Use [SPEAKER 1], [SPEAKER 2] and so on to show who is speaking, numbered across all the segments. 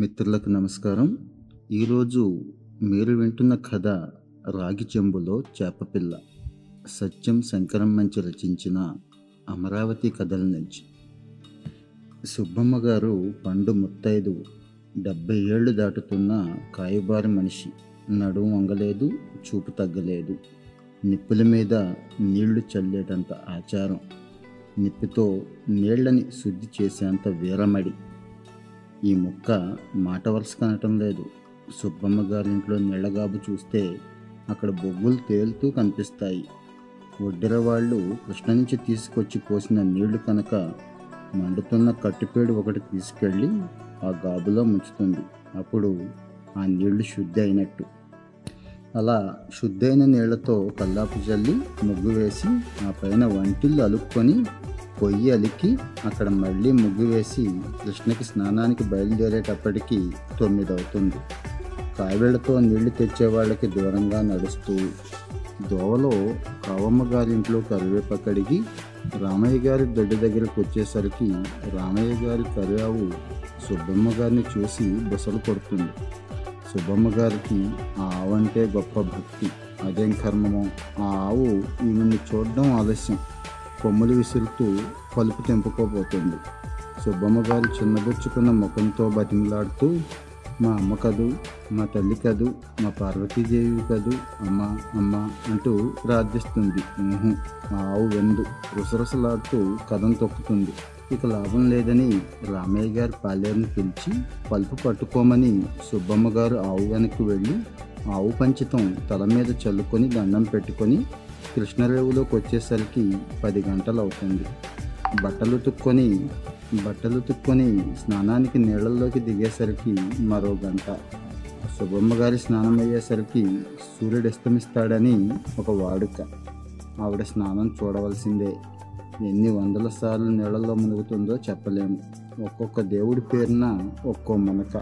[SPEAKER 1] మిత్రులకు నమస్కారం ఈరోజు మీరు వింటున్న కథ రాగి చెంబులో చేపపిల్ల సత్యం శంకరం మంచి రచించిన అమరావతి కథల నుంచి సుబ్బమ్మ గారు పండు ముత్తైదు డెబ్బై ఏళ్ళు దాటుతున్న కాయబారి మనిషి నడుము వంగలేదు చూపు తగ్గలేదు నిప్పుల మీద నీళ్లు చల్లేటంత ఆచారం నిప్పుతో నీళ్లని శుద్ధి చేసేంత వీరమడి ఈ ముక్క మాట వలస కనటం లేదు సుబ్బమ్మ గారింట్లో నీళ్ళగాబు చూస్తే అక్కడ బొగ్గులు తేలుతూ కనిపిస్తాయి వడ్డెర వాళ్ళు కృష్ణ నుంచి తీసుకొచ్చి పోసిన నీళ్లు కనుక మండుతున్న కట్టుపేడు ఒకటి తీసుకెళ్ళి ఆ గాబులో ముంచుతుంది అప్పుడు ఆ నీళ్లు శుద్ధి అయినట్టు అలా శుద్ధైన నీళ్లతో కల్లాపు చల్లి ముగ్గు వేసి ఆ పైన వంటిల్లు అలుక్కొని పొయ్యి అలికి అక్కడ మళ్ళీ ముగ్గు వేసి కృష్ణకి స్నానానికి బయలుదేరేటప్పటికి తొమ్మిది అవుతుంది కావిళ్లతో నీళ్లు తెచ్చేవాళ్ళకి దూరంగా నడుస్తూ దోవలో కావమ్మ గారింట్లో కరివేపకడిగి రామయ్య గారి దొడ్డి దగ్గరకు వచ్చేసరికి రామయ్య గారి కరివావు సుబ్బమ్మ గారిని చూసి బుసలు కొడుతుంది సుబ్బమ్మ గారికి ఆ ఆవు అంటే గొప్ప భక్తి అదేం కర్మమో ఆ ఆవు ఈమెను చూడడం ఆలస్యం కొమ్మలు విసురుతూ పలుపు తెంపుకోబోతుంది సుబ్బమ్మ గారు చిన్నబుచ్చుకున్న ముఖంతో బతిమలాడుతూ మా అమ్మ కదు మా తల్లి కదు మా పార్వతీదేవి కదు అమ్మ అమ్మ అంటూ ప్రార్థిస్తుంది మా ఆవు వెందు రుసరుసలాడుతూ కథం తొక్కుతుంది ఇక లాభం లేదని రామయ్య గారు పాలేరుని పిలిచి పలుపు పట్టుకోమని సుబ్బమ్మ గారు ఆవు వెనక్కి వెళ్ళి ఆవు పంచితం తల మీద చల్లుకొని దండం పెట్టుకొని కృష్ణరేవులోకి వచ్చేసరికి పది గంటలు అవుతుంది బట్టలు తుక్కొని బట్టలు తుక్కొని స్నానానికి నీళ్ళల్లోకి దిగేసరికి మరో గంట సుబ్బమ్మ గారి స్నానం అయ్యేసరికి సూర్యుడు ఇస్తమిస్తాడని ఒక వాడుక ఆవిడ స్నానం చూడవలసిందే ఎన్ని వందల సార్లు నీళ్ళల్లో మునుగుతుందో చెప్పలేము ఒక్కొక్క దేవుడి పేరున ఒక్కో మనక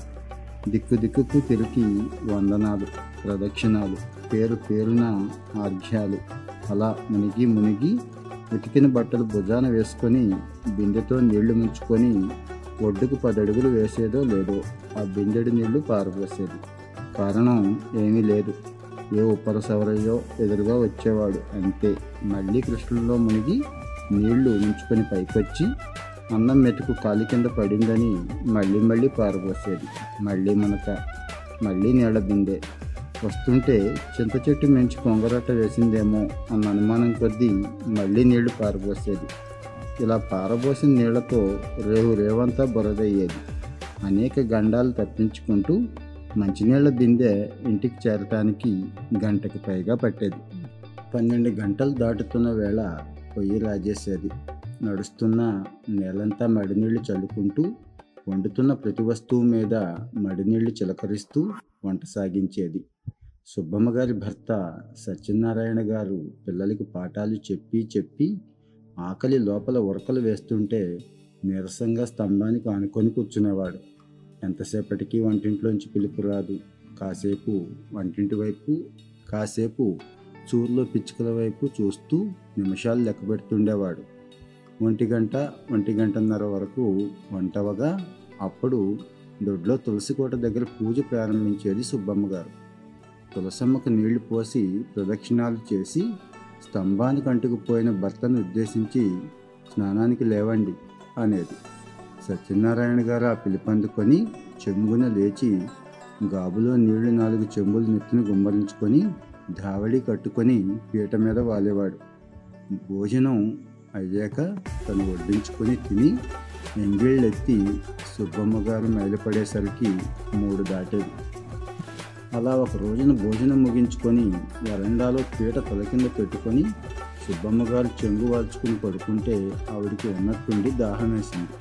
[SPEAKER 1] దిక్కు దిక్కుకు తిరిగి వందనాలు ప్రదక్షిణాలు పేరు పేరున ఆర్ఘ్యాలు అలా మునిగి మునిగి ఉతికిన బట్టలు భుజాన వేసుకొని బిందెతో నీళ్లు ముంచుకొని ఒడ్డుకు పదడుగులు వేసేదో లేదో ఆ బిందెడి నీళ్లు పారపోసేది కారణం ఏమీ లేదు ఏ ఉప్పరసవరయ్యో ఎదురుగా వచ్చేవాడు అంతే మళ్ళీ కృష్ణలో మునిగి నీళ్లు ఉంచుకొని పైకొచ్చి అన్నం మెతుకు కాలి కింద పడిందని మళ్ళీ మళ్ళీ పారబోసేది మళ్ళీ మునక మళ్ళీ నీళ్ళ బిందే వస్తుంటే చింత చెట్టు మించి కొంగరొట్ట వేసిందేమో అన్న అనుమానం కొద్దీ మళ్ళీ నీళ్లు పారబోసేది ఇలా పారబోసిన నీళ్లతో రేవు రేవంతా బురదయ్యేది అనేక గండాలు తప్పించుకుంటూ మంచినీళ్ళ దిందే ఇంటికి చేరటానికి గంటకు పైగా పట్టేది పన్నెండు గంటలు దాటుతున్న వేళ పొయ్యి రాజేసేది నడుస్తున్న నేలంతా మడినీళ్లు చల్లుకుంటూ వండుతున్న ప్రతి వస్తువు మీద మడినీళ్లు చిలకరిస్తూ వంట సాగించేది సుబ్బమ్మ గారి భర్త సత్యనారాయణ గారు పిల్లలకి పాఠాలు చెప్పి చెప్పి ఆకలి లోపల ఉరకలు వేస్తుంటే నీరసంగా స్తంభానికి ఆనుకొని కూర్చునేవాడు ఎంతసేపటికి వంటింట్లోంచి పిలుపు రాదు కాసేపు వంటింటి వైపు కాసేపు చూర్లో పిచ్చుకల వైపు చూస్తూ నిమిషాలు లెక్క పెడుతుండేవాడు ఒంటి గంట ఒంటి గంటన్నర వరకు వంటవగా అప్పుడు దొడ్లో తులసికోట దగ్గర పూజ ప్రారంభించేది సుబ్బమ్మ గారు తులసమ్మకు నీళ్లు పోసి ప్రదక్షిణాలు చేసి స్తంభానికి అంటుకుపోయిన భర్తను ఉద్దేశించి స్నానానికి లేవండి అనేది సత్యనారాయణ గారు ఆ పిలుపందుకొని చెంగున లేచి గాబులో నీళ్లు నాలుగు చెంబులు నెత్తిని గుమ్మరించుకొని ధావళి కట్టుకొని పీట మీద వాలేవాడు భోజనం అయ్యాక తను వడ్డించుకొని తిని ఎంగిళ్ళెత్తి సుబ్బమ్మ గారు మైలుపడేసరికి మూడు దాటేది అలా ఒక రోజున భోజనం ముగించుకొని వరండాలో పీట తల కింద పెట్టుకొని సుబ్బమ్మ గారు చెంగు వాల్చుకుని పడుకుంటే ఆవిడికి ఉన్నట్టుండి దాహం వేసింది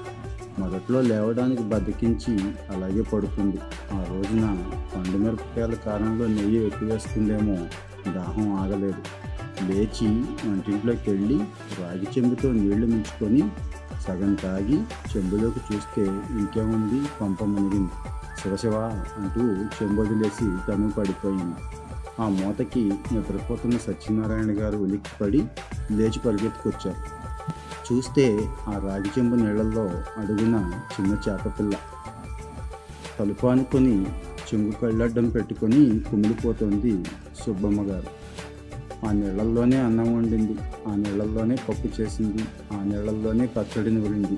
[SPEAKER 1] మొదట్లో లేవడానికి బతికించి అలాగే పడుకుంది ఆ రోజున పండు మిరపకాయల కారంలో నెయ్యి ఎక్కువేస్తుందేమో దాహం ఆగలేదు లేచి వంటింట్లోకి వెళ్ళి రాగి చెంబుతో నీళ్లు మించుకొని సగం తాగి చెంబులోకి చూస్తే ఇంకేముంది పంప మునిగింది శివశివ అంటూ చెంబొదిలేసి తను పడిపోయింది ఆ మూతకి నిద్రపోతున్న సత్యనారాయణ గారు ఉలిక్కి పడి లేచి పరిగెత్తుకొచ్చారు చూస్తే ఆ రాగి చెంబు నీళ్ళల్లో అడుగున చిన్న చేపపిల్ల అనుకొని చెంగు కళ్ళడ్డం పెట్టుకొని కుమిలిపోతుంది సుబ్బమ్మ గారు ఆ నీళ్ళల్లోనే అన్నం వండింది ఆ నీళ్ళల్లోనే పప్పు చేసింది ఆ నీళ్ళల్లోనే పచ్చడిని నూరింది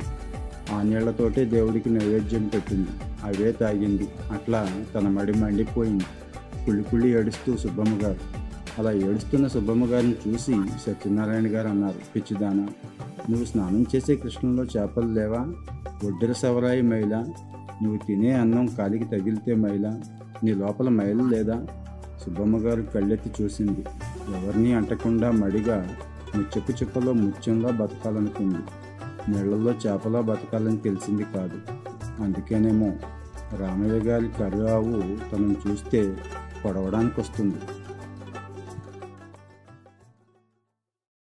[SPEAKER 1] ఆ నీళ్లతోటే దేవుడికి నైవేద్యం పెట్టింది అవే తాగింది అట్లా తన మడి మండిపోయింది కుళ్ళి కుళ్ళి ఏడుస్తూ సుబ్బమ్మ గారు అలా ఏడుస్తున్న సుబ్బమ్మ గారిని చూసి సత్యనారాయణ గారు అన్నారు పిచ్చిదాన నువ్వు స్నానం చేసే కృష్ణంలో చేపలు లేవా ఒడ్డర సవరాయి మైల నువ్వు తినే అన్నం కాలికి తగిలితే మహిళ నీ లోపల మైలు లేదా సుబ్బమ్మ గారు కళ్ళెత్తి చూసింది ఎవరిని అంటకుండా మడిగా ముచ్చపు చిప్పలో ముత్యంగా బతకాలనుకుంది నీళ్లలో చేపలా బతకాలని తెలిసింది కాదు అందుకేనేమో రామయ్య గారి కరువు తనను చూస్తే పొడవడానికి వస్తుంది